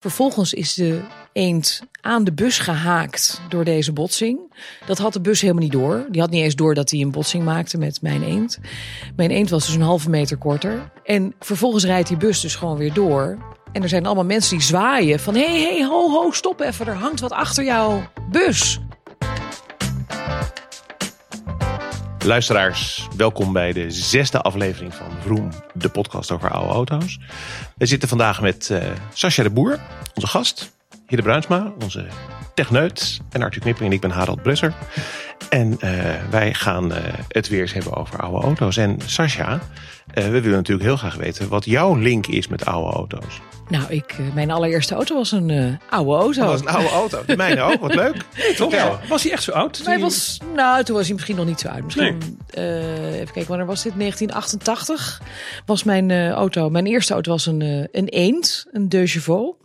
Vervolgens is de eend aan de bus gehaakt door deze botsing. Dat had de bus helemaal niet door. Die had niet eens door dat hij een botsing maakte met mijn eend. Mijn eend was dus een halve meter korter. En vervolgens rijdt die bus dus gewoon weer door. En er zijn allemaal mensen die zwaaien van... hé, hey, hey, ho, ho, stop even, er hangt wat achter jouw bus. Luisteraars, welkom bij de zesde aflevering van Vroom, de podcast over oude auto's. We zitten vandaag met uh, Sascha de Boer, onze gast. Hidde Bruinsma, onze techneut. En Arthur Knipping en ik ben Harald Bresser. En uh, wij gaan uh, het weer eens hebben over oude auto's. En Sascha, we willen natuurlijk heel graag weten wat jouw link is met oude auto's. Nou, ik, mijn allereerste auto was een uh, oude auto. Dat was een oude auto. De mijne ook, wat leuk. Nee, toch? Ja. Was hij echt zo oud? Hij was, nou, toen was hij misschien nog niet zo oud. Misschien, nee. uh, even kijken, wanneer was dit? 1988 was mijn uh, auto. Mijn eerste auto was een, een eend, een De Chevaux.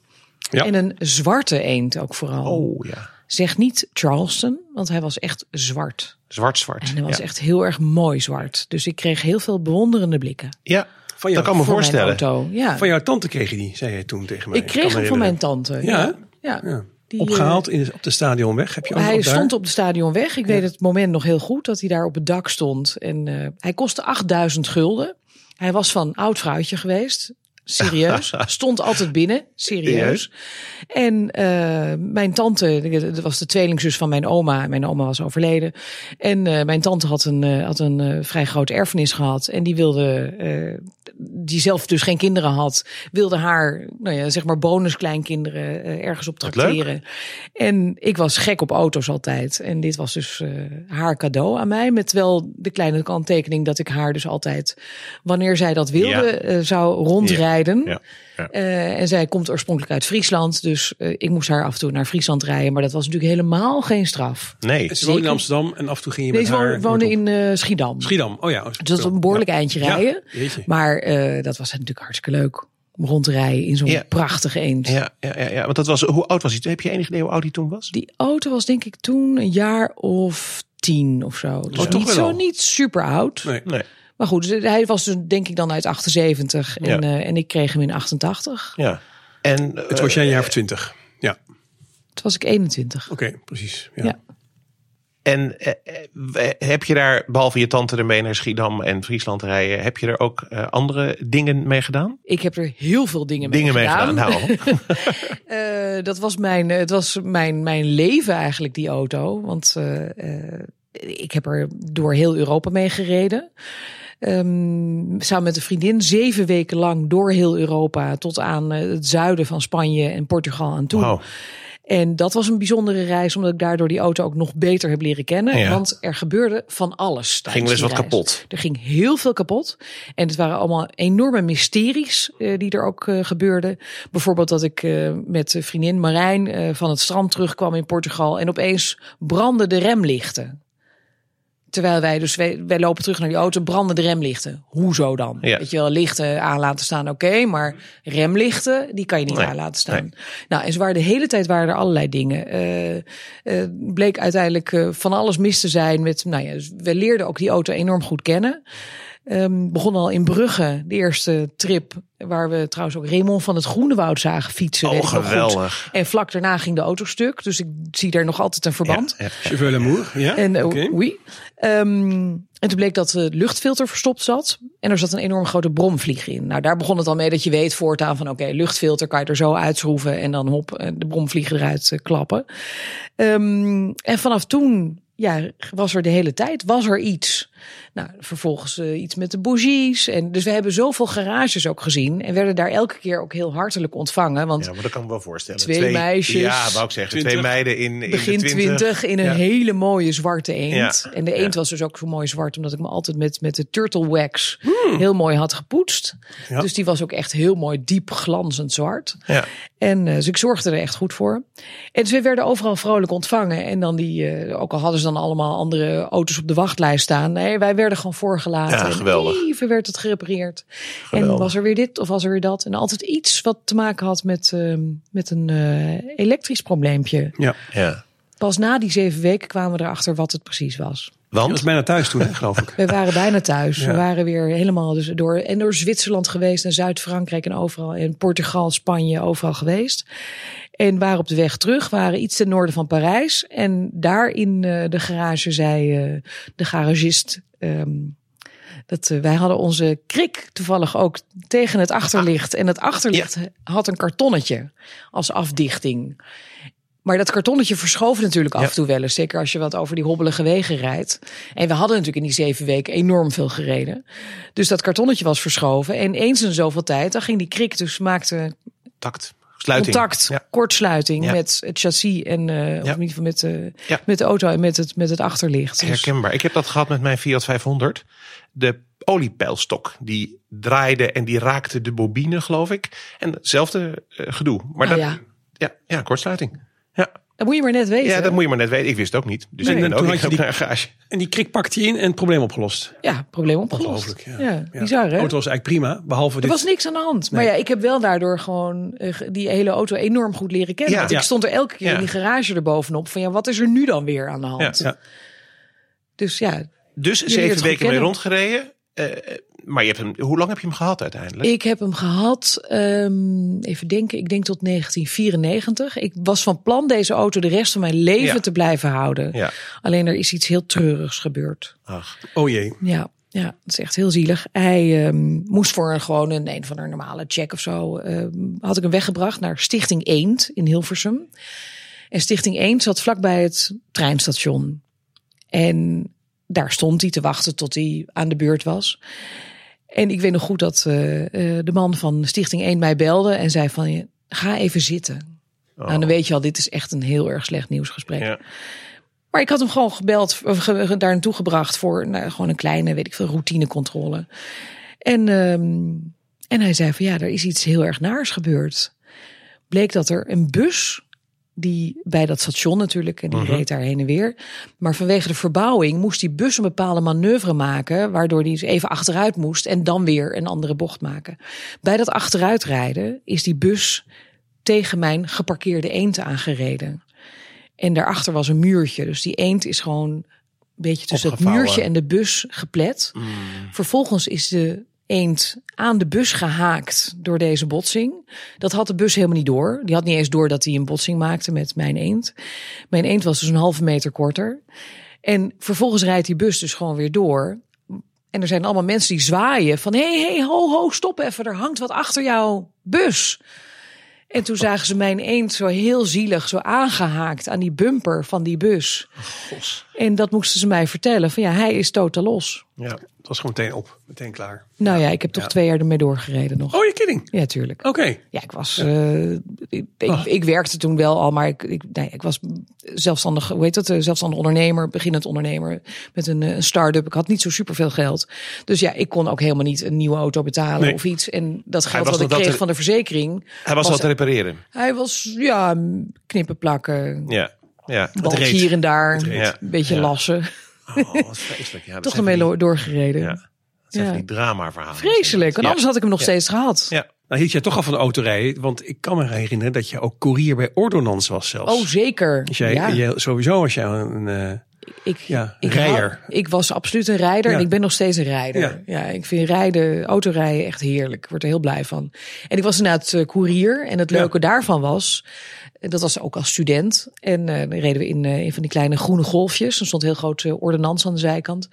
Ja. En een zwarte eend ook vooral. Oh, ja. Zeg niet Charleston, want hij was echt zwart. Zwart, zwart. En hij was ja. echt heel erg mooi zwart. Dus ik kreeg heel veel bewonderende blikken. Ja, van jou, dat kan me voorstellen. Ja. Van jouw tante kreeg je die, zei jij toen tegen mij. Ik kreeg hem van mijn tante. Ja. ja. Die, Opgehaald in, op de stadionweg. Heb je hij stond daar? op de stadionweg. Ik weet het moment nog heel goed dat hij daar op het dak stond. En uh, hij kostte 8000 gulden. Hij was van oud vrouwtje geweest. Serieus. Stond altijd binnen. Serieus. En uh, mijn tante, dat was de tweelingzus van mijn oma. Mijn oma was overleden. En uh, mijn tante had een, had een vrij grote erfenis gehad. En die wilde, die zelf dus geen kinderen had, wilde haar, nou ja, zeg maar bonuskleinkinderen ergens op tracteren. En ik was gek op auto's altijd. En dit was dus haar cadeau aan mij. Met wel de kleine kanttekening dat ik haar dus altijd, wanneer zij dat wilde, ja. zou rondrijden. Ja. Ja. Uh, en zij komt oorspronkelijk uit Friesland. Dus uh, ik moest haar af en toe naar Friesland rijden. Maar dat was natuurlijk helemaal geen straf. Nee. En ze woonde in Amsterdam en af en toe ging je nee, met haar... ze woonde in uh, Schiedam. Schiedam, oh ja. Dus dat was een behoorlijk ja. eindje rijden. Ja, maar dat was natuurlijk hartstikke leuk. Om rond te rijden in zo'n Ja. prachtige eend. Ja, ja, ja, ja, want dat was, hoe oud was hij? toen? Heb je enig idee hoe oud hij toen was? Die auto was denk ik toen een jaar of tien of zo. Dus Oh, toch niet wel zo niet super oud. Nee. Nee. Maar goed, dus hij was dus denk ik dan uit 78. En, Ja. eh, en ik kreeg hem in 88. Ja. En, Het was jij een jaar of twintig. Ja, oké, Toen was ik 21. precies. Ja. Ja. En eh, eh, heb je daar, behalve je tante ermee naar Schiedam en Friesland rijden, heb je er ook eh, andere dingen mee gedaan? Ik heb er heel veel dingen mee Dingen mee gedaan. Nou, Eh, dat was mijn, het was mijn, mijn leven eigenlijk, die auto. Want eh, eh, ik heb er door heel Europa mee gereden. Ehm, samen met een vriendin zeven weken lang door heel Europa tot aan eh, het zuiden van Spanje en Portugal aan toe. En dat was een bijzondere reis, omdat ik daardoor die auto ook nog beter heb leren kennen. Ja. Want er gebeurde van alles. Ging wel eens wat reis. kapot. Er ging heel veel kapot. En het waren allemaal enorme mysteries eh, die er ook eh, gebeurden. Bijvoorbeeld dat ik met vriendin Marijn van het strand terugkwam in Portugal. En opeens brandden de remlichten. Terwijl wij dus, wij, wij lopen terug naar die auto, branden de remlichten. Hoezo dan? Ja. Weet je wel, lichten aan laten staan, oké. maar remlichten, die kan je niet Nee, aan laten staan. Nou, en ze waren de hele tijd waren er allerlei dingen. Eh, bleek uiteindelijk eh, van alles mis te zijn. Met, nou ja, dus we leerden ook die auto enorm goed kennen. Ehm begon al in Brugge, de eerste trip, waar we trouwens ook Raymond van het Groenewoud zagen fietsen. Oh, goed. geweldig. En vlak daarna ging de auto stuk, dus ik zie daar nog altijd een verband. Ja, ja. Lamour, ja? En uh, Oké. oui. Ehm, en toen bleek dat het luchtfilter verstopt zat. En er zat een enorm grote bromvlieg in. Nou, daar begon het al mee dat je weet voortaan van... oké, luchtfilter kan je er zo uitschroeven... en dan hop, eh, de bromvliegen eruit eh, klappen. Ehm, en vanaf toen ja, was er de hele tijd was er iets. Nou, vervolgens eh, iets met de bougies. En dus we hebben zoveel garages ook gezien. En werden daar elke keer ook heel hartelijk ontvangen. Want Ja, maar dat kan ik me wel voorstellen. Twee meisjes. Ja, wou ik zeggen. Twee 20. meiden in, in begin de 20 20. in een Ja. hele mooie zwarte eend. Ja. En de eend Ja. was dus ook zo mooi zwart, omdat ik me altijd met, met de turtle wax heel mooi had gepoetst. Ja. Dus die was ook echt heel mooi diep glanzend zwart. Ja. En eh, dus ik zorgde er echt goed voor. En dus we werden overal vrolijk ontvangen. En dan die, eh, ook al hadden ze dan allemaal andere auto's op de wachtlijst staan. Nee, wij werden gewoon voorgelaten. Ja, En geweldig. Even werd het gerepareerd. Geweldig. En was er weer dit of was er weer dat. En altijd iets wat te maken had met, ehm, met een eh, elektrisch probleempje. Ja. Ja. Pas na die zeven weken kwamen we erachter wat het precies was. Je was Want? bijna thuis toen, hè, geloof ik. We waren bijna thuis. Ja. We waren weer helemaal dus door, en door Zwitserland geweest en Zuid-Frankrijk en overal. En Portugal, Spanje, overal geweest. En waren op de weg terug, waren iets ten noorden van Parijs. En daar in eh, de garage zei eh, de garagist. ehm, dat eh, wij hadden onze krik toevallig ook tegen het achterlicht. En het achterlicht had een kartonnetje als afdichting. Maar dat kartonnetje verschoof natuurlijk af Ja. en toe wel eens. Zeker als je wat over die hobbelige wegen rijdt. En we hadden natuurlijk in die zeven weken enorm veel gereden. Dus dat kartonnetje was verschoven. En eens in zoveel tijd, dan ging die krik dus maakte Tact. Sluiting. contact, Ja. kortsluiting Ja. met het chassis en eh, of in ieder geval met, de Ja. met de auto en met het, met het achterlicht. Dus, Herkenbaar. Ik heb dat gehad met mijn Fiat 500. De oliepeilstok. Die draaide en die raakte de bobine, geloof ik. En hetzelfde eh, gedoe. Maar Nou dat, ja. ja. Ja, kortsluiting. Ja. dat moet je maar net weten. ja, dat moet je maar net weten. Ik wist het ook niet. Dus Nee, ik ben en ook niet naar die- een garage. En die krik pakte je in en het probleem opgelost. Ja, probleem opgelost. Ongelooflijk, ja. Ja, bizar hè? De auto was eigenlijk prima, behalve Er dit. was niks aan de hand. Maar ja, ik heb wel daardoor gewoon eh, die hele auto enorm goed leren kennen. Ja. Want ik Ja. stond er elke keer Ja. in die garage erbovenop van ja, wat is er nu dan weer aan de hand? Ja. Dus ja, Dus zeven weken mee rondgereden. Eh, maar je hebt hem, hoe lang heb je hem gehad uiteindelijk? ik heb hem gehad, ehm, even denken, ik denk tot 1994. Ik was van plan deze auto de rest van mijn leven Ja. te blijven houden. Ja. Alleen er is iets heel treurigs gebeurd. Ach, Oh jee. Ja, ja, dat is echt heel zielig. Hij ehm, moest voor een gewoon een, een van de normale check of zo. ehm, had ik hem weggebracht naar Stichting Eend in Hilversum. En Stichting Eend zat vlakbij het treinstation. En daar stond hij te wachten tot hij aan de beurt was. En ik weet nog goed dat eh, eh, de man van Stichting Eend mij belde en zei van ga even zitten. oh. Nou, dan weet je al, dit is echt een heel erg slecht nieuwsgesprek. Ja. Maar ik had hem gewoon gebeld, of ge- ge- daar naartoe gebracht voor nou, gewoon een kleine, weet ik veel, routinecontrole. En, ehm, en hij zei van ja, er is iets heel erg naars gebeurd. Bleek dat er een bus, die bij dat station natuurlijk, en die Mhm. reed daar heen en weer. Maar vanwege de verbouwing moest die bus een bepaalde manoeuvre maken, waardoor die eens even achteruit moest en dan weer een andere bocht maken. Bij dat achteruitrijden is die bus tegen mijn geparkeerde eend aangereden. En daarachter was een muurtje. Dus die eend is gewoon een beetje tussen Opgevouwen. het muurtje en de bus geplet. Mm. Vervolgens is de eend aan de bus gehaakt door deze botsing. Dat had de bus helemaal niet door. Die had niet eens door dat hij een botsing maakte met mijn eend. Mijn eend was dus een halve meter korter. En vervolgens rijdt die bus dus gewoon weer door. En er zijn allemaal mensen die zwaaien van... hey, hey, ho, ho, stop even, er hangt wat achter jouw bus. En toen zagen ze mijn eend zo heel zielig, zo aangehaakt aan die bumper van die bus. En dat moesten ze mij vertellen van ja, hij is totaal los. Ja. Het was gewoon meteen op, meteen klaar. Nou ja, ik heb toch Ja. twee jaar ermee doorgereden nog. Oh, je kidding? Ja, tuurlijk. Oké. Ja, ik was. eh, ik, ik, Oh. ik werkte toen wel al, maar ik, ik, nee, ik was zelfstandig, hoe heet dat? eh, Zelfstandig ondernemer, beginnend ondernemer met een, eh, een start-up. Ik had niet zo superveel geld. Dus ja, ik kon ook helemaal niet een nieuwe auto betalen Nee. of iets. En dat geld wat ik kreeg te- van de verzekering. Hij was, Was- al te repareren. Hij was, ja, knippen plakken, Ja. Ja. reed. hier en daar, Het een beetje Ja. lassen. Oh, wat vreselijk. Ja, Toch ermee doorgereden. Ja. Dat zijn die drama verhalen. Vreselijk, want Ja. anders had ik hem nog Ja. steeds gehad. Ja. Nou hield jij toch al van de autorijden, want ik kan me herinneren dat je ook courier bij Ordonnans was zelfs. Oh, zeker. Dus jij, ja. jij- sowieso was jij een... eh, ik, ja, ik rijder. hou- ik was absoluut een rijder Ja. en ik ben nog steeds een rijder. Ja. Ja. ik vind rijden, autorijden echt heerlijk. Ik word er heel blij van. En ik was inderdaad uh, koerier. En het leuke daarvan was, eh, dat was ook als student. En eh, dan reden we in een van die kleine groene golfjes. Er stond heel groot uh, ordonnans aan de zijkant.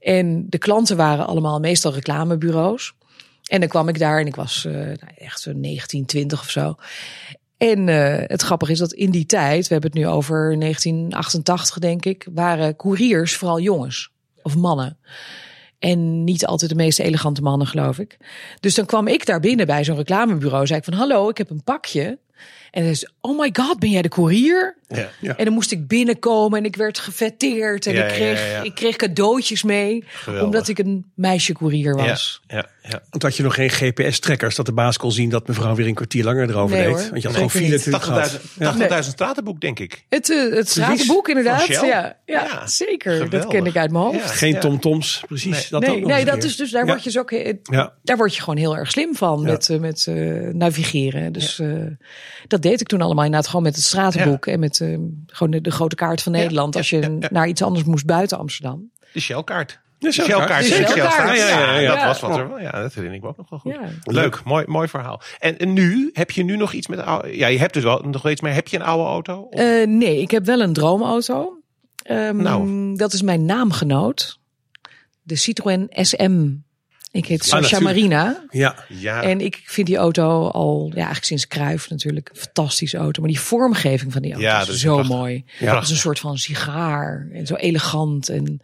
En de klanten waren allemaal meestal reclamebureaus. En dan kwam ik daar en ik was uh, nou, echt zo'n 19, 20 of zo. En uh, het grappige is dat in die tijd, we hebben het nu over 1988 denk ik, waren couriers vooral jongens of mannen. En niet altijd de meest elegante mannen, geloof ik. Dus dan kwam ik daar binnen bij zo'n reclamebureau. Zei ik van, hallo, ik heb een pakje. En hij zei, oh my god, ben jij de courier? Ja. Ja. En dan moest ik binnenkomen en ik werd gefetteerd. En Ja, ik, kreeg, ik kreeg cadeautjes mee. Geweldig. Omdat ik een meisje courier was. Ja. Want had je nog geen GPS-trekkers dat de baas kon zien dat mevrouw weer een kwartier langer erover Nee, deed. hoor. Want je had gewoon file niet. natuurlijk gehad. 80.000 80.000 stratenboek, denk ik. Het, eh, het stratenboek inderdaad. Ja, ja, Ja, zeker. Dat ken ik uit mijn hoofd. Ja. Geen tomtoms, precies. Nee. Dat nee, dat is dus daar Ja. word je zo ook, eh, Ja. daar word je gewoon heel erg slim van Ja. met, eh, met navigeren. Dus eh, dat deed ik toen allemaal inderdaad gewoon met het stratenboek en met eh, gewoon de, de grote kaart van Nederland. ja, als je ja, ja. naar iets anders moest buiten Amsterdam. De Shellkaart. De Shellkaart. De Shellkaart. Ja, ja, ja, ja. dat was wat er wel. Ja, dat herinner ik me ook nog wel goed. Leuk, mooi, mooi verhaal. En, en nu, heb je nu nog iets met... oude- Ja, je hebt dus wel nog iets, maar heb je een oude auto? Eh, nee, ik heb wel een droomauto. Ehm, Nou. Dat is mijn naamgenoot. De Citroën SM. Ik heet Sascha natuurlijk. Marina. Ja, ja, En ik vind die auto al, ja, eigenlijk sinds Kruif natuurlijk, een fantastische auto. Maar die vormgeving van die auto Ja, is zo prachtig. mooi. Ja. Dat is een soort van sigaar en zo elegant en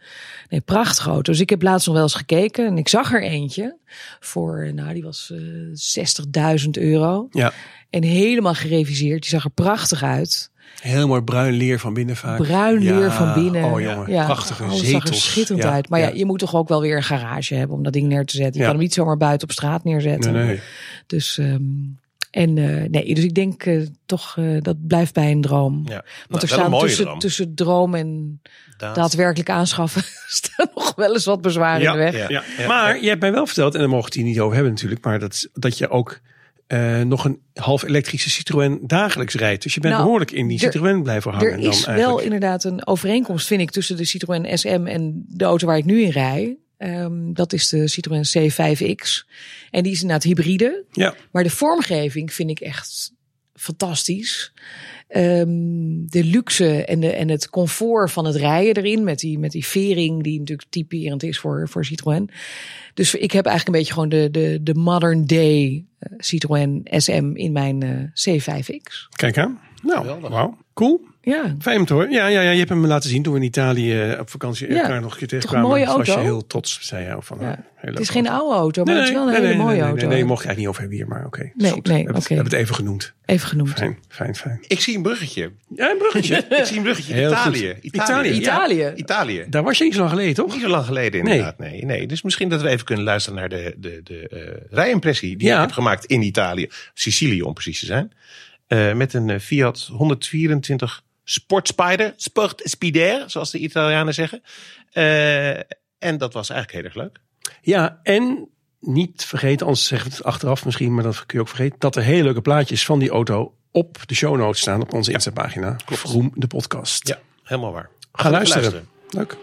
nee, prachtige auto. Dus ik heb laatst nog wel eens gekeken en ik zag er eentje voor, nou, die was eh 60.000 euro. ja. En helemaal gereviseerd. Die zag er prachtig uit. Heel mooi bruin leer van binnen vaak. Bruin leer Ja. van binnen. Oh jongen, Ja, prachtige alles zetels. zag er schitterend Ja, uit. Maar ja. ja. je moet toch ook wel weer een garage hebben om dat ding neer te zetten. Je Ja. kan hem niet zomaar buiten op straat neerzetten. Nee, nee. Dus, ehm, en, eh, nee, dus ik denk eh, toch, eh, dat blijft bij een droom. ja. Want Nou, er staan mooie tussen, droom. tussen droom en Daad. daadwerkelijk aanschaffen staan nog wel eens wat bezwaren Ja, in de weg. Ja. Ja. Ja. Maar je hebt mij wel verteld, en daar mogen we het hier niet over hebben natuurlijk, maar dat, dat je ook eh, nog een half elektrische Citroën dagelijks rijdt. Dus je bent Nou, behoorlijk in die Citroën blijven hangen. Er dan is wel inderdaad een overeenkomst, vind ik, tussen de Citroën SM en de auto waar ik nu in rij. Ehm, dat is de Citroën C5X. En die is inderdaad hybride. Ja, Maar de vormgeving vind ik echt fantastisch. Ehm, de luxe en, de, en het comfort van het rijden erin. Met die, met die vering die natuurlijk typerend is voor, voor Citroën. Dus ik heb eigenlijk een beetje gewoon de, de, de modern day eh, Citroën SM in mijn eh, C5X. kijk aan. Nou, wauw. Cool. Ja, Fijn om te horen. Ja, ja, ja, je hebt hem laten zien toen we in Italië eh, op vakantie Ja, elkaar nog een keer toch tegenkwamen. een mooie was je heel trots, zei je ook. Van, Ja. eh, het is geen oude auto, maar het is wel een hele mooie nee, auto. Nee, nee, mocht je eigenlijk niet over hebben hier, maar oké. Nee, nee, we hebben, het, oké. we hebben het even genoemd. Even genoemd. Fijn, fijn, fijn. Ik zie een bruggetje. Ja, een bruggetje. Ik zie een bruggetje. Heel Italië. goed. Italië. Italië. Ja, Italië. Daar was je niet zo lang geleden, toch? Niet zo lang geleden inderdaad. Nee. nee, Dus misschien dat we even kunnen luisteren naar de, de, de eh, rijimpressie die Ja. ik heb gemaakt in Italië. Sicilië om precies te zijn. Eh, met een eh, Fiat 124 Sport Spider. Sport Spider, zoals de Italianen zeggen. Eh, en dat was eigenlijk heel erg leuk. Ja, en niet vergeten, anders zeggen we het achteraf misschien, maar dat kun je ook vergeten, dat er hele leuke plaatjes van die auto op de show notes staan op onze Insta-pagina. Vroom de podcast. Ja, helemaal waar. Ga luisteren. Leuk.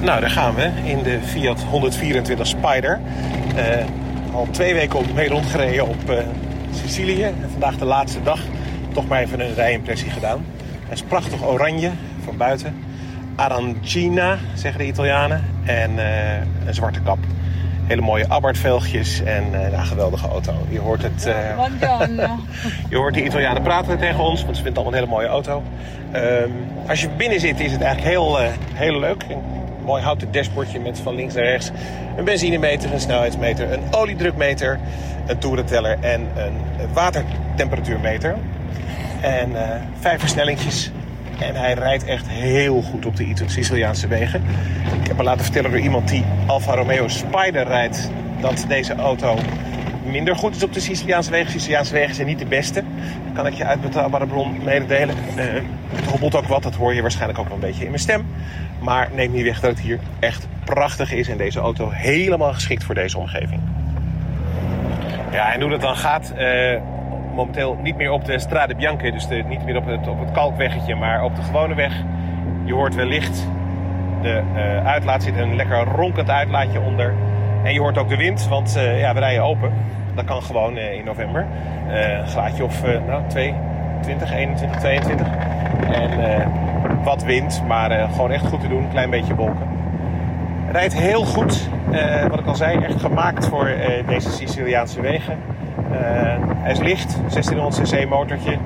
Nou, daar gaan we in de Fiat 124 Spider. Eh, al twee weken op mee rondgereden op eh, Sicilië. En vandaag de laatste dag. Toch maar even een rijimpressie gedaan. Hij is prachtig oranje van buiten. Arancina, zeggen de Italianen. En eh, een zwarte kap. Hele mooie Abarth-velgjes en eh, een geweldige auto. Je hoort het... je hoort die Italianen praten tegen ons, want ze vinden het allemaal een hele mooie auto. Ehm, als je binnen zit is het eigenlijk heel, heel leuk. Mooi houten dashboardje met van links naar rechts een benzinemeter, een snelheidsmeter, een oliedrukmeter, een toerenteller en een watertemperatuurmeter. En eh, vijf versnellingjes. En hij rijdt echt heel goed op de Siciliaanse wegen. Ik heb me laten vertellen door iemand die Alfa Romeo Spider rijdt... dat deze auto minder goed is op de Siciliaanse wegen. Siciliaanse wegen zijn niet de beste. Kan ik je uit bron mededelen. Eh, het hobbelt ook wat, dat hoor je waarschijnlijk ook wel een beetje in mijn stem. Maar neem niet weg dat het hier echt prachtig is... en deze auto helemaal geschikt voor deze omgeving. Ja, en hoe dat dan gaat, eh, momenteel niet meer op de Strade Bianche, dus niet meer op het, op het kalkweggetje, maar op de gewone weg. Je hoort wellicht de eh, uitlaat zit een lekker ronkend uitlaatje onder. En je hoort ook de wind, want eh, ja, we rijden open. Dat kan gewoon in november. Een graadje of nou, 2, 20, 21, 22. En wat wind, maar eh, gewoon echt goed te doen. Klein beetje wolken. Rijdt heel goed. Eh, wat ik al zei, echt gemaakt voor eh, deze Siciliaanse wegen. Hij is licht, 1600 cc motortje.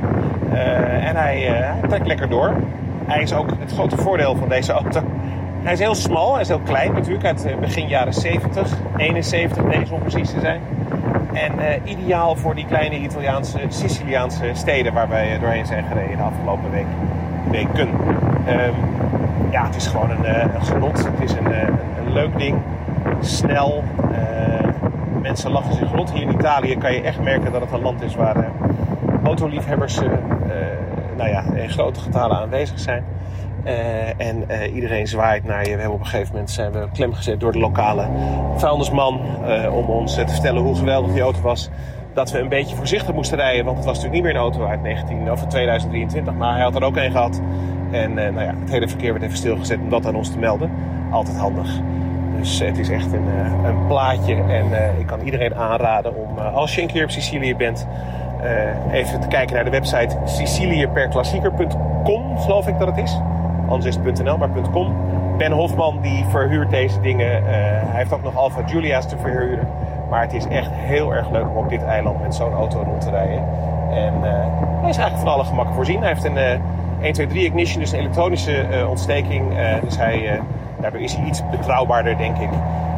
En hij, trekt lekker door. Hij is ook het grote voordeel van deze auto. Hij is heel smal, hij is heel klein natuurlijk, uit begin jaren 70, 71 deze om precies te zijn. En ideaal voor die kleine Italiaanse, Siciliaanse steden waar wij doorheen zijn gereden de afgelopen week, weken. Ehm, ja, het is gewoon een, eh, een genot. Het is een, eh, een leuk ding. snel. Uh, mensen lachen zich rot. Hier in Italië kan je echt merken dat het een land is waar uh, autoliefhebbers nou ja, in grote getalen aanwezig zijn. en iedereen zwaait naar je. We hebben op een gegeven moment zijn we klem gezet door de lokale vuilnisman om ons te vertellen hoe geweldig die auto was dat we een beetje voorzichtig moesten rijden. Want het was natuurlijk niet meer een auto uit 19, of 2023. Maar hij had er ook een gehad. En uh, nou ja, het hele verkeer werd even stilgezet om dat aan ons te melden. Altijd handig. Dus het is echt een, uh, een plaatje. En ik kan iedereen aanraden om, als je een keer op Sicilië bent, even te kijken naar de website siciliëperklassieker.com, geloof ik dat het is. Anders is het .nl, maar .com. Ben Hofman die verhuurt deze dingen. hij heeft ook nog Alfa Giulia's te verhuren. Maar het is echt heel erg leuk om op dit eiland met zo'n auto rond te rijden. En hij is eigenlijk van alle gemakken voorzien. Hij heeft een 1, 2, 3 ignition, dus een elektronische uh, ontsteking. dus hij, daardoor is hij iets betrouwbaarder, denk ik.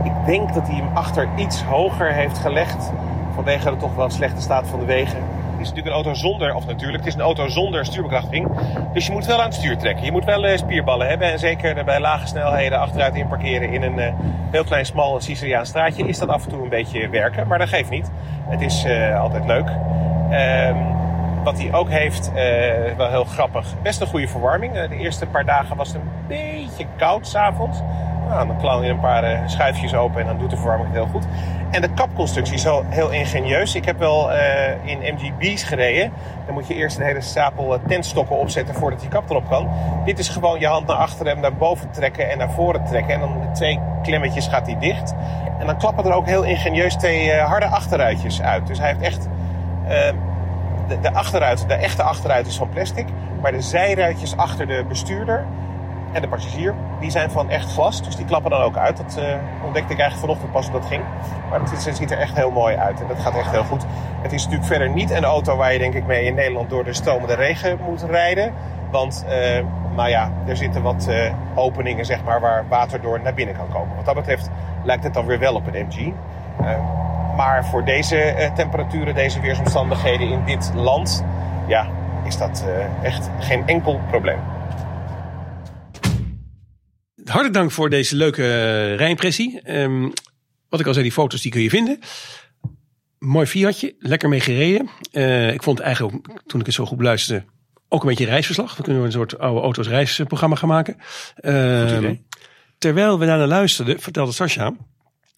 Ik denk dat hij hem achter iets hoger heeft gelegd. Vanwege de toch wel slechte staat van de wegen. Het is natuurlijk een auto zonder, of natuurlijk, het is een auto zonder stuurbekrachtiging. Dus je moet wel aan het stuur trekken. Je moet wel spierballen hebben. En zeker bij lage snelheden achteruit inparkeren in een heel klein, smal Siciliaans straatje is dat af en toe een beetje werken. Maar dat geeft niet. Het is altijd leuk. Ehm, wat hij ook heeft, wel heel grappig, best een goede verwarming. de eerste paar dagen was het een beetje koud s'avonds. Nou, dan klauw je een paar schuifjes open en dan doet de verwarming het heel goed. En de kapconstructie is wel heel ingenieus. Ik heb wel in MGB's gereden. Dan moet je eerst een hele stapel tentstokken opzetten voordat die kap erop kan. Dit is gewoon je hand naar achteren en naar boven trekken en naar voren trekken. En dan met twee klemmetjes gaat hij dicht. En dan klappen er ook heel ingenieus twee harde achteruitjes uit. Dus hij heeft echt... de, achteruit, de echte achteruit is van plastic. Maar de zijruitjes achter de bestuurder en de passagier, die zijn van echt glas. Dus die klappen dan ook uit. Dat uh, ontdekte ik eigenlijk vanochtend pas hoe dat ging. Maar het, ziet er echt heel mooi uit. En dat gaat echt heel goed. Het is natuurlijk verder niet een auto waar je denk ik mee in Nederland door de stromende regen moet rijden. Want, uh, nou ja, er zitten wat uh, openingen zeg maar, waar water door naar binnen kan komen. Wat dat betreft lijkt het dan weer wel op een MG. Maar voor deze temperaturen, deze weersomstandigheden in dit land, ja, is dat echt geen enkel probleem hartelijk dank voor deze leuke uh, rijimpressie. Um, wat ik al zei, die foto's die kun je vinden. Mooi Fiatje, lekker mee gereden. Uh, ik vond eigenlijk, toen ik het zo goed beluisterde, ook een beetje reisverslag. We kunnen een soort oude auto's reisprogramma gaan maken. Uh, terwijl we daarna luisterden, vertelde Sascha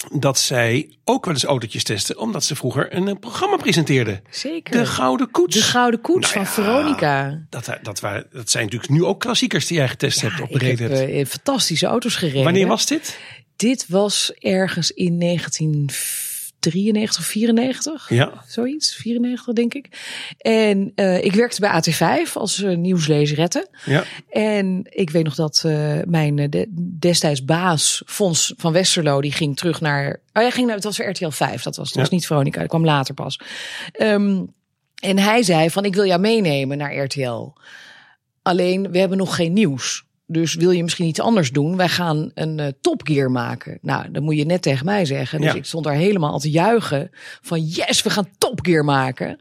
dat zij ook wel eens autootjes testen, omdat ze vroeger een, programma presenteerde. Zeker. De Gouden Koets. De Gouden Koets nou van Veronica. Dat, dat, waren, dat zijn natuurlijk nu ook klassiekers die jij getest hebt op de Ik heb uh, fantastische auto's gereden. Wanneer was dit? Dit was ergens in 19 93 94. Ja. Zoiets, 94 denk ik. En uh, ik werkte bij AT5 als uh, nieuwslezeretten. Ja. En ik weet nog dat uh, mijn de, destijds baas, Fons van Westerlo, die ging terug naar... Oh ja, ging naar, het was RTL 5, dat was, dat ja. was niet Veronica, dat kwam later pas. Um, en hij zei van, ik wil jou meenemen naar RTL. Alleen, we hebben nog geen nieuws. Dus wil je misschien iets anders doen? Wij gaan een uh, topgear maken. Nou, dan moet je net tegen mij zeggen. Dus ja. ik stond daar helemaal al te juichen. Van yes, we gaan topgear maken.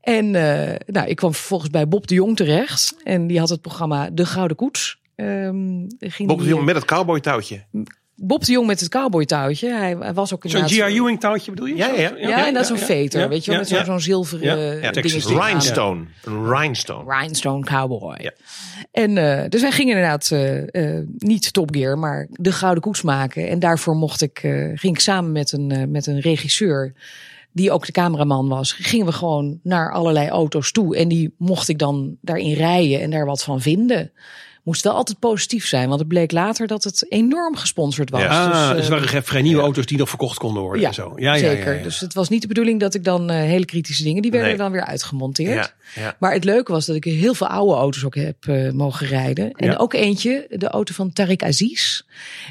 En uh, nou, ik kwam vervolgens bij Bob de Jong terecht. En die had het programma De Gouden Koets. Um, ging Bob de Jong met het cowboy touwtje. Bob de Jong met het cowboy touwtje. Hij, hij was ook Zo'n G.R. Ewing touwtje bedoel je? Ja, ja, ja. ja, en dat is zo'n veter, ja, weet je wel, met zo'n zilveren ja, dingetje. Rhinestone. Een rhinestone. Rhinestone cowboy. Ja. En uh, dus wij gingen inderdaad uh, uh, niet Top Gear, maar de Gouden Koets maken. En daarvoor mocht ik, ging ik samen met een, met een regisseur die ook de cameraman was, gingen we gewoon naar allerlei auto's toe. En die mocht ik dan daarin rijden en daar wat van vinden moest wel altijd positief zijn. Want het bleek later dat het enorm gesponsord was. Ja, dus, uh, dus er waren vrij nieuwe ja. auto's die nog verkocht konden worden. Ja, en zo. Ja, zeker. Ja, Dus het was niet de bedoeling dat ik dan uh, hele kritische dingen, die werden Nee. dan weer uitgemonteerd. Ja, Maar het leuke was dat ik heel veel oude auto's ook heb uh, mogen rijden. En Ja. ook eentje, de auto van Tariq Aziz.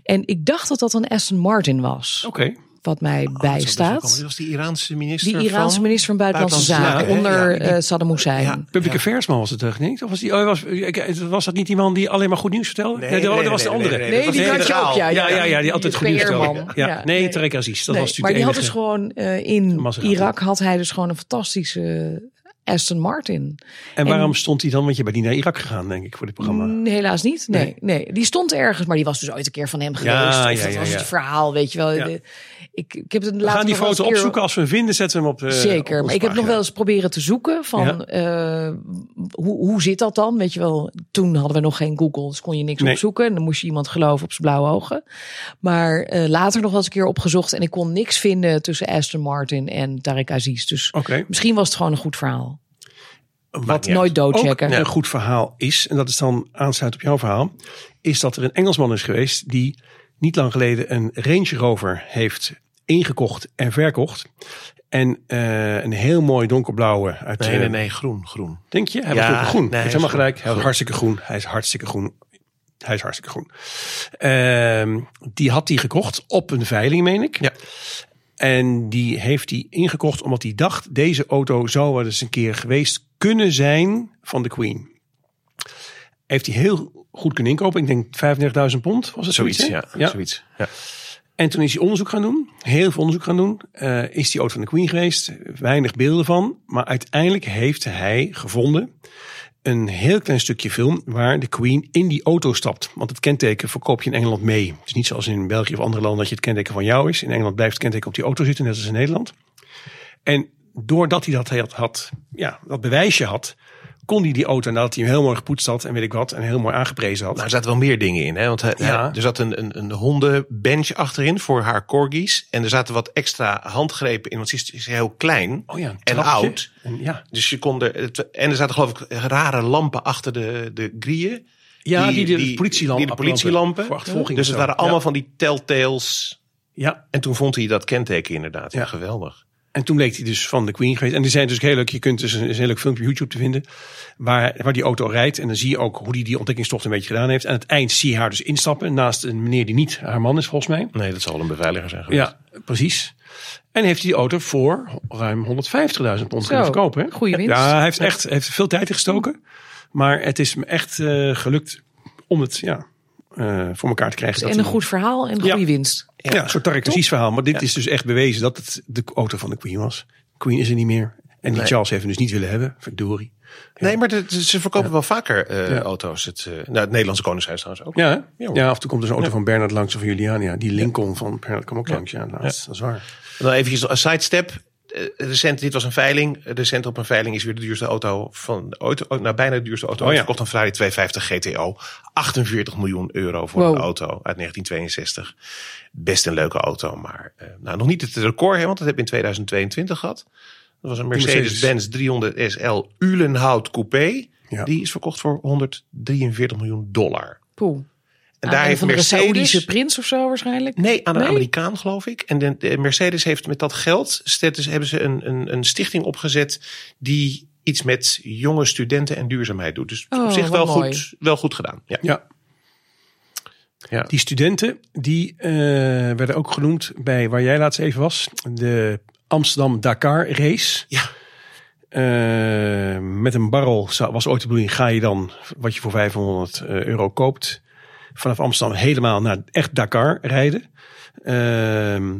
En ik dacht dat dat een Aston Martin was. Oké. Wat mij Oh, dat bijstaat. Dit was die Iraanse minister Die Iraanse van... minister van Buitenlandse Buitenlandse Zaken Zaken, onder? Ja, die- eh, Saddam Hussein. Ja. Public Ja. Affairs was het toch niet? Of was, die, oh, was, ik- was dat niet die man die alleen maar goed nieuws vertelde? Nee, dat, nee, dat nee, was de nee, andere. nee, Nee, dat die had je ook, ja. Ja, ja, ja, die altijd goed nieuws vertelde. Ja. Ja, nee, nee. Tarek Aziz. Dat Nee, was maar natuurlijk die de had dus gewoon eh, in. Irak had hij dus gewoon een fantastische Aston Martin. En waarom stond hij dan? Want je bent niet naar Irak gegaan, denk ik, voor dit programma. Mm, helaas niet. Nee, nee, die stond ergens, maar die was dus ooit een keer van hem geweest. Ja, of ja, dat ja, was het verhaal, weet je wel. De- ik, ik heb het We gaan die foto keer- opzoeken. Als we hem vinden, zetten we hem op. eh, Zeker, maar ik heb nog wel eens proberen te zoeken van eh, hoe, hoe zit dat dan? Weet je wel, toen hadden we nog geen Google, dus kon je niks Nee. opzoeken. En dan moest je iemand geloven op zijn blauwe ogen. Maar eh, later nog wel eens een keer opgezocht en ik kon niks vinden tussen Aston Martin en Tarek Aziz. Dus misschien was het gewoon een goed verhaal. Wat nooit Ook doodchecken. een goed verhaal is, en dat is dan aansluit op jouw verhaal, is dat er een Engelsman is geweest die niet lang geleden een Range Rover heeft ingekocht en verkocht. En eh, een heel mooi donkerblauwe uit. Nee, eh, nee, nee, groen, groen. Denk je? Hij Ja, was ook groen. nee, hij is helemaal groen. gelijk. Hij hartstikke groen. Hij is hartstikke groen. Hij is hartstikke groen. Ehm, die had hij gekocht op een veiling, meen ik. Ja. En die heeft hij ingekocht omdat hij dacht... deze auto zou wel eens een keer geweest kunnen zijn van de Queen. Heeft hij heel goed kunnen inkopen. Ik denk 35.000 pond was het zoiets. Zoiets, ja. Zoiets. Ja. En toen is hij onderzoek gaan doen. Heel veel onderzoek gaan doen. Eh, is die auto van de Queen geweest. Weinig beelden van. Maar uiteindelijk heeft hij gevonden een heel klein stukje film waar de Queen in die auto stapt. Want het kenteken verkoop je in Engeland mee. Het is niet zoals in België of andere landen dat je het kenteken van jou is. In Engeland blijft het kenteken op die auto zitten, net als in Nederland. En doordat hij dat had, ja, dat bewijsje had, kon hij die auto, nadat hij hem heel mooi gepoetst had en weet ik wat, en heel mooi aangeprezen had. Nou, er zaten wel meer dingen in. Hè? Want hij- Ja. er zat een, een, een hondenbench achterin voor haar corgis. En er zaten wat extra handgrepen in, want ze is, heel klein oh ja, en oud. En, ja, Dus je kon er, en er zaten geloof ik rare lampen achter de, de grieën. ja die, Die- de die- politielampen. die de politielampen. Voor achtervolging. Dus het waren allemaal Ja. van die telltales. Ja, En toen vond hij dat kenteken inderdaad. Ja, Ja. geweldig. En toen bleek hij dus van de Queen geweest. En die zijn dus heel leuk. Je kunt dus een, heel leuk filmpje op YouTube te vinden. Waar, waar die auto rijdt. En dan zie je ook hoe die die ontdekkingstocht een beetje gedaan heeft. En aan het eind zie je haar dus instappen. Naast een meneer die niet haar man is volgens mij. Nee, dat zal wel een beveiliger zijn geweest. Ja, precies. En heeft hij die auto voor ruim 150.000 pond kunnen verkopen. Hè? goeie winst. Ja, hij heeft echt heeft veel tijd in gestoken. Maar het is me echt eh, gelukt om het ja, eh, voor elkaar te krijgen. dat En een goed verhaal en een Ja. goede winst. Ja, een soort Tarek precies verhaal. Maar dit is dus echt bewezen dat het de auto van de Queen was. Queen is er niet meer. En die Nee. Charles heeft hem dus niet willen hebben. Verdorie. Nee, maar de- de- ze verkopen wel vaker Ja. auto's. Het, eh, nou, het Nederlandse Koningshuis trouwens ook. Ja? Ja, ja, af en toe komt er zo'n auto van Bernard langs of van Juliania. Die Lincoln van Bernard kwam ook langs. Ja. Dat is waar. Dan eventjes een sidestep. Eh, Recent, dit was een veiling. Recent op een veiling is weer de duurste auto van ooit, oh, nou, bijna de duurste auto. Oh ja. Verkocht een Ferrari 250 GTO. 48 miljoen euro voor Wow. een auto uit 1962. Best een leuke auto, maar eh, nou, nog niet het record, hè, want dat heb je in 2022 gehad. Dat was een Mercedes-Benz 300 SL Ulenhout Coupé. Ja. Die is verkocht voor 143 miljoen dollar. En Aan daar een heeft van de Mercedes... Saoedische prins of zo waarschijnlijk. Nee, aan een Nee? Amerikaan geloof ik. En de, de Mercedes heeft met dat geld steeds, hebben ze een, een, een stichting opgezet die iets met jonge studenten en duurzaamheid doet. Dus Oh, op zich wel mooi. goed, wel goed gedaan. Ja. Ja, Ja. die studenten die eh, werden ook genoemd bij waar jij laatst even was. De Amsterdam Dakar race. Ja. Eh, met een barrel was ooit de bedoeling. Ga je dan wat je voor 500 euro koopt. Vanaf Amsterdam helemaal naar echt Dakar rijden. Ehm,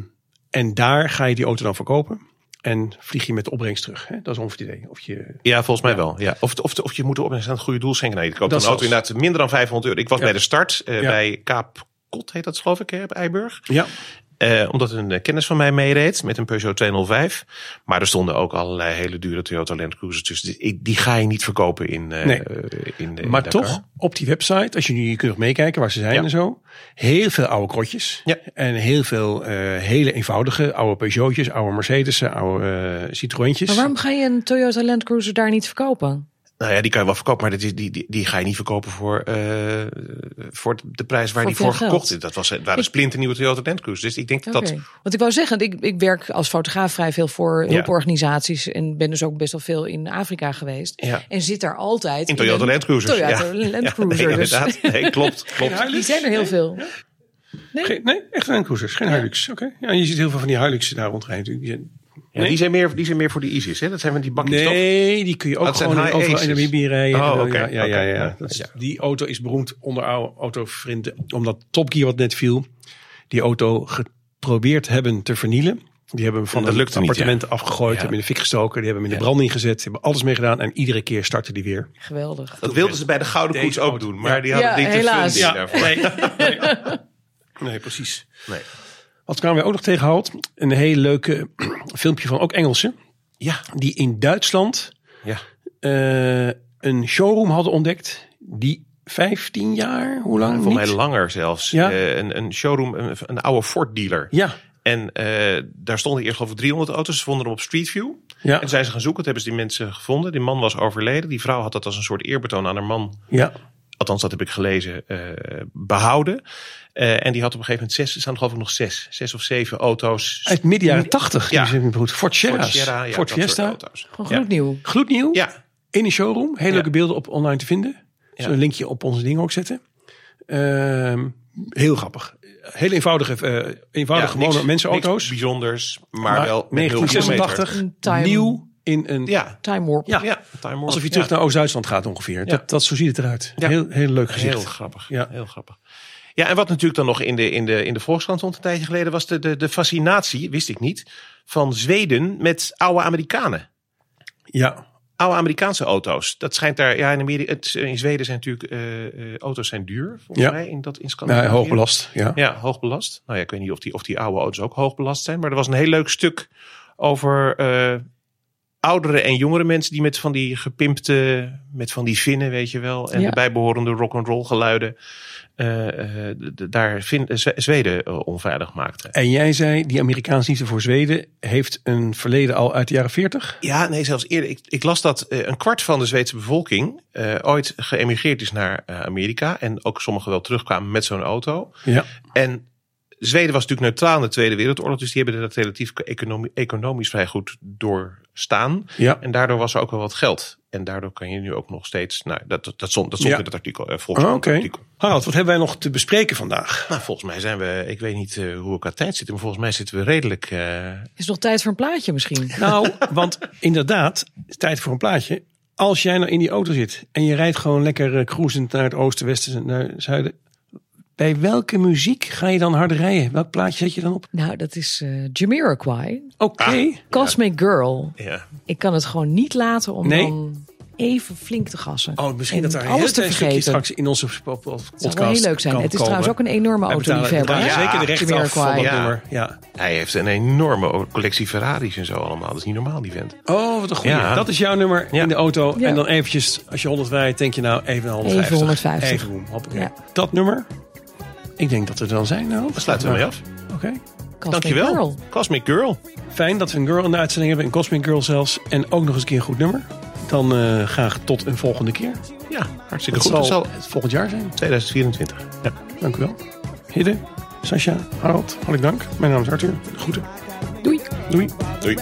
en daar ga je die auto dan verkopen. En vlieg je met de opbrengst terug. Hè? Dat is ongeveer het idee. Of je, Ja, volgens mij wel. Ja. Of, of, of je moet op een goede doel schenken. Nee, ik koop Dat een auto inderdaad minder dan 500 euro. Ik was Ja. bij de start eh, Ja. bij Kaap Kot, heet dat geloof ik, hè, bij Eiburg. ja, Eh, omdat een eh, kennis van mij meereed met een Peugeot 205. Maar er stonden ook allerlei hele dure Toyota Land Cruisers tussen. Die, ga je niet verkopen in, eh Nee. in, in maar Dakar. toch op die website, als je nu je kunt nog meekijken waar ze zijn Ja. en zo. Heel veel oude krotjes. Ja. En heel veel eh, hele eenvoudige oude Peugeotjes, oude Mercedes'en, oude Citroëntjes. Maar waarom ga je een Toyota Land Cruiser daar niet verkopen? Nou ja, die kan je wel verkopen, maar die, die, die, die ga je niet verkopen voor, eh, voor de prijs waar Voor die voor gekocht is. Dat was, het waren splinternieuwe Toyota Land Cruisers. Dus ik denk dat dat... Want ik wou zeggen, ik, ik werk als fotograaf vrij veel voor Ja. hulporganisaties. En ben dus ook best wel veel in Afrika geweest. Ja. En zit daar altijd In Toyota Land Cruisers. Toyota ja. Land Ja, Cruiser. nee, dus. inderdaad. Nee, klopt, klopt. Die zijn er heel veel. Geen, nee, echt Land Cruisers, geen Hilux. Oké. Ja, je ziet heel veel van die Hilux daar rondrijden. Die- Ja, die, zijn meer, die zijn meer voor de ISIS, hè? Dat zijn van die bakjes toch? Nee, die kun je ook Dat gewoon high overal in. Namibië rijden. Oh, oké, ja, ja, ja. Die auto is beroemd onder oude autovrienden. Omdat Top Gear wat net viel, die auto geprobeerd hebben te vernielen. Die hebben hem van lukte niet, appartement afgegooid, Ja. hebben in de fik gestoken, die hebben hem in de Ja. branding gezet, die hebben alles mee gedaan en iedere keer startte die weer. Geweldig. Dat wilden ze bij de Gouden Deze Koets ook auto. doen. Maar Ja. die hadden Ja, niet de helaas. daarvoor. nee. nee. nee, precies. Nee. Wat kwamen we ook nog tegengehaald? Een heel leuke filmpje van ook Engelsen. Ja, Die in Duitsland ja. eh, een showroom hadden ontdekt. Die 15 jaar, hoe lang? Voor mij langer zelfs. Ja. Eh, een, een showroom, een, een oude Ford dealer. Ja, En eh, daar stonden eerst ik 300 auto's. Ze vonden hem op Street View. ja, En zijn ze gaan zoeken. Hebben ze die mensen gevonden. Die man was overleden. Die vrouw had dat als een soort eerbetoon aan haar man. ja. Althans, dat heb ik gelezen. eh, behouden. Eh, en die had op een gegeven moment zes. Er staan geloof ik nog zes. Zes of zeven auto's. Uit midden jaren 80. Ja. Die zijn goed. Ford. Ford Sierra, ja, Ford Fiesta. auto's. Gewoon Ja. gloednieuw. Gloednieuw. Ja, In een showroom. Hele Ja. leuke beelden op online te vinden. Ja. Zullen een linkje op onze dingen ook zetten. Ehm, heel grappig. Heel eenvoudige, eh eenvoudige ja, niks- gewone mensenauto's. niks bijzonders, maar, Maar wel met nul kilometer. 1986. Een time, Nieuw in een... Ja, time warp. Ja. ja. Time Warp. Alsof je terug Ja. naar Oost-Duitsland gaat ongeveer. Dat, dat, zo ziet het eruit. Ja. Heel, heel leuk gezicht. Heel grappig. Ja. Heel grappig. Ja, en wat natuurlijk dan nog in de, in de, in de Volkskrant stond een tijdje geleden, was de, de, de fascinatie, wist ik niet, van Zweden met oude Amerikanen. Ja, Oude Amerikaanse auto's. Dat schijnt daar, ja, in Amerika, het, in Zweden zijn natuurlijk, eh, eh, auto's zijn duur, volgens Ja. mij, in dat in nou, Scandinavië. hoog belast. Ja. Ja, hoog belast. Nou ja, ik weet niet of die, of die oude auto's ook hoog belast zijn, maar er was een heel leuk stuk over eh, oudere en jongere mensen die met van die gepimpte, met van die vinnen, weet je wel, en Ja. de bijbehorende rock and roll geluiden, eh, eh, daar eh, Zwe- Zweden onveilig maakten. En jij zei, die Amerikaanse liefde voor Zweden heeft een verleden al uit de jaren 40. Ja, nee, zelfs eerder. Ik, ik las dat een kwart van de Zweedse bevolking eh, ooit geëmigreerd is naar Amerika en ook sommigen wel terugkwamen met zo'n auto. Ja. En Zweden was natuurlijk neutraal in de Tweede Wereldoorlog, dus die hebben dat relatief economie, economisch vrij goed doorstaan. Ja. En daardoor was er ook wel wat geld. En daardoor kan je nu ook nog steeds, nou, dat, dat, dat stond, dat stond Ja. in het artikel, eh, Oh, volgens Oké. het artikel. Harald, wat hebben wij nog te bespreken vandaag? Nou, volgens mij zijn we, ik weet niet eh, hoe we qua tijd zitten, maar volgens mij zitten we redelijk. eh, Is nog tijd voor een plaatje misschien? Nou, want inderdaad, tijd voor een plaatje. Als jij nou in die auto zit en je rijdt gewoon lekker cruisend naar het oosten, westen, naar het zuiden. Bij welke muziek ga je dan harder rijden? Welk plaatje zet je dan op? Nou, dat is eh Jamiroquai. Oké. Cosmic Girl. ja. Ik kan het gewoon niet laten om Nee. dan even flink te gassen. Oh, misschien En dat daar alles heel te vergeten. straks in onze po- po- podcast Het zou wel heel leuk zijn. Het is komen. trouwens ook een enorme betalen hè? zeker de rechten af van dat. Ja. nummer. Ja. Hij heeft een enorme collectie Ferraris en zo allemaal. Dat is niet normaal, die vent. Oh, wat een goeie. Ja. Dat is jouw nummer Ja. in de auto. Ja. En dan eventjes, als je 100 rijdt, denk je nou even 150. Even 150. Even hoppakee. Ja. Dat nummer. Ik denk dat we er dan zijn. Nou, Dan sluiten we mee af. Oké. Cosmic Dankjewel. Girl. Cosmic Girl. Fijn dat we een girl in de uitzending hebben. Een Cosmic Girl zelfs. En ook nog eens een keer een goed nummer. Dan eh, graag tot een volgende keer. Ja, hartstikke Dat goed. zal Dat zal het volgend jaar zijn. 2024. Ja. Dank u wel. Hidde, Sascha, Harold, hartelijk dank. Mijn naam is Arthur. Groeten. Doei. Doei. Doei.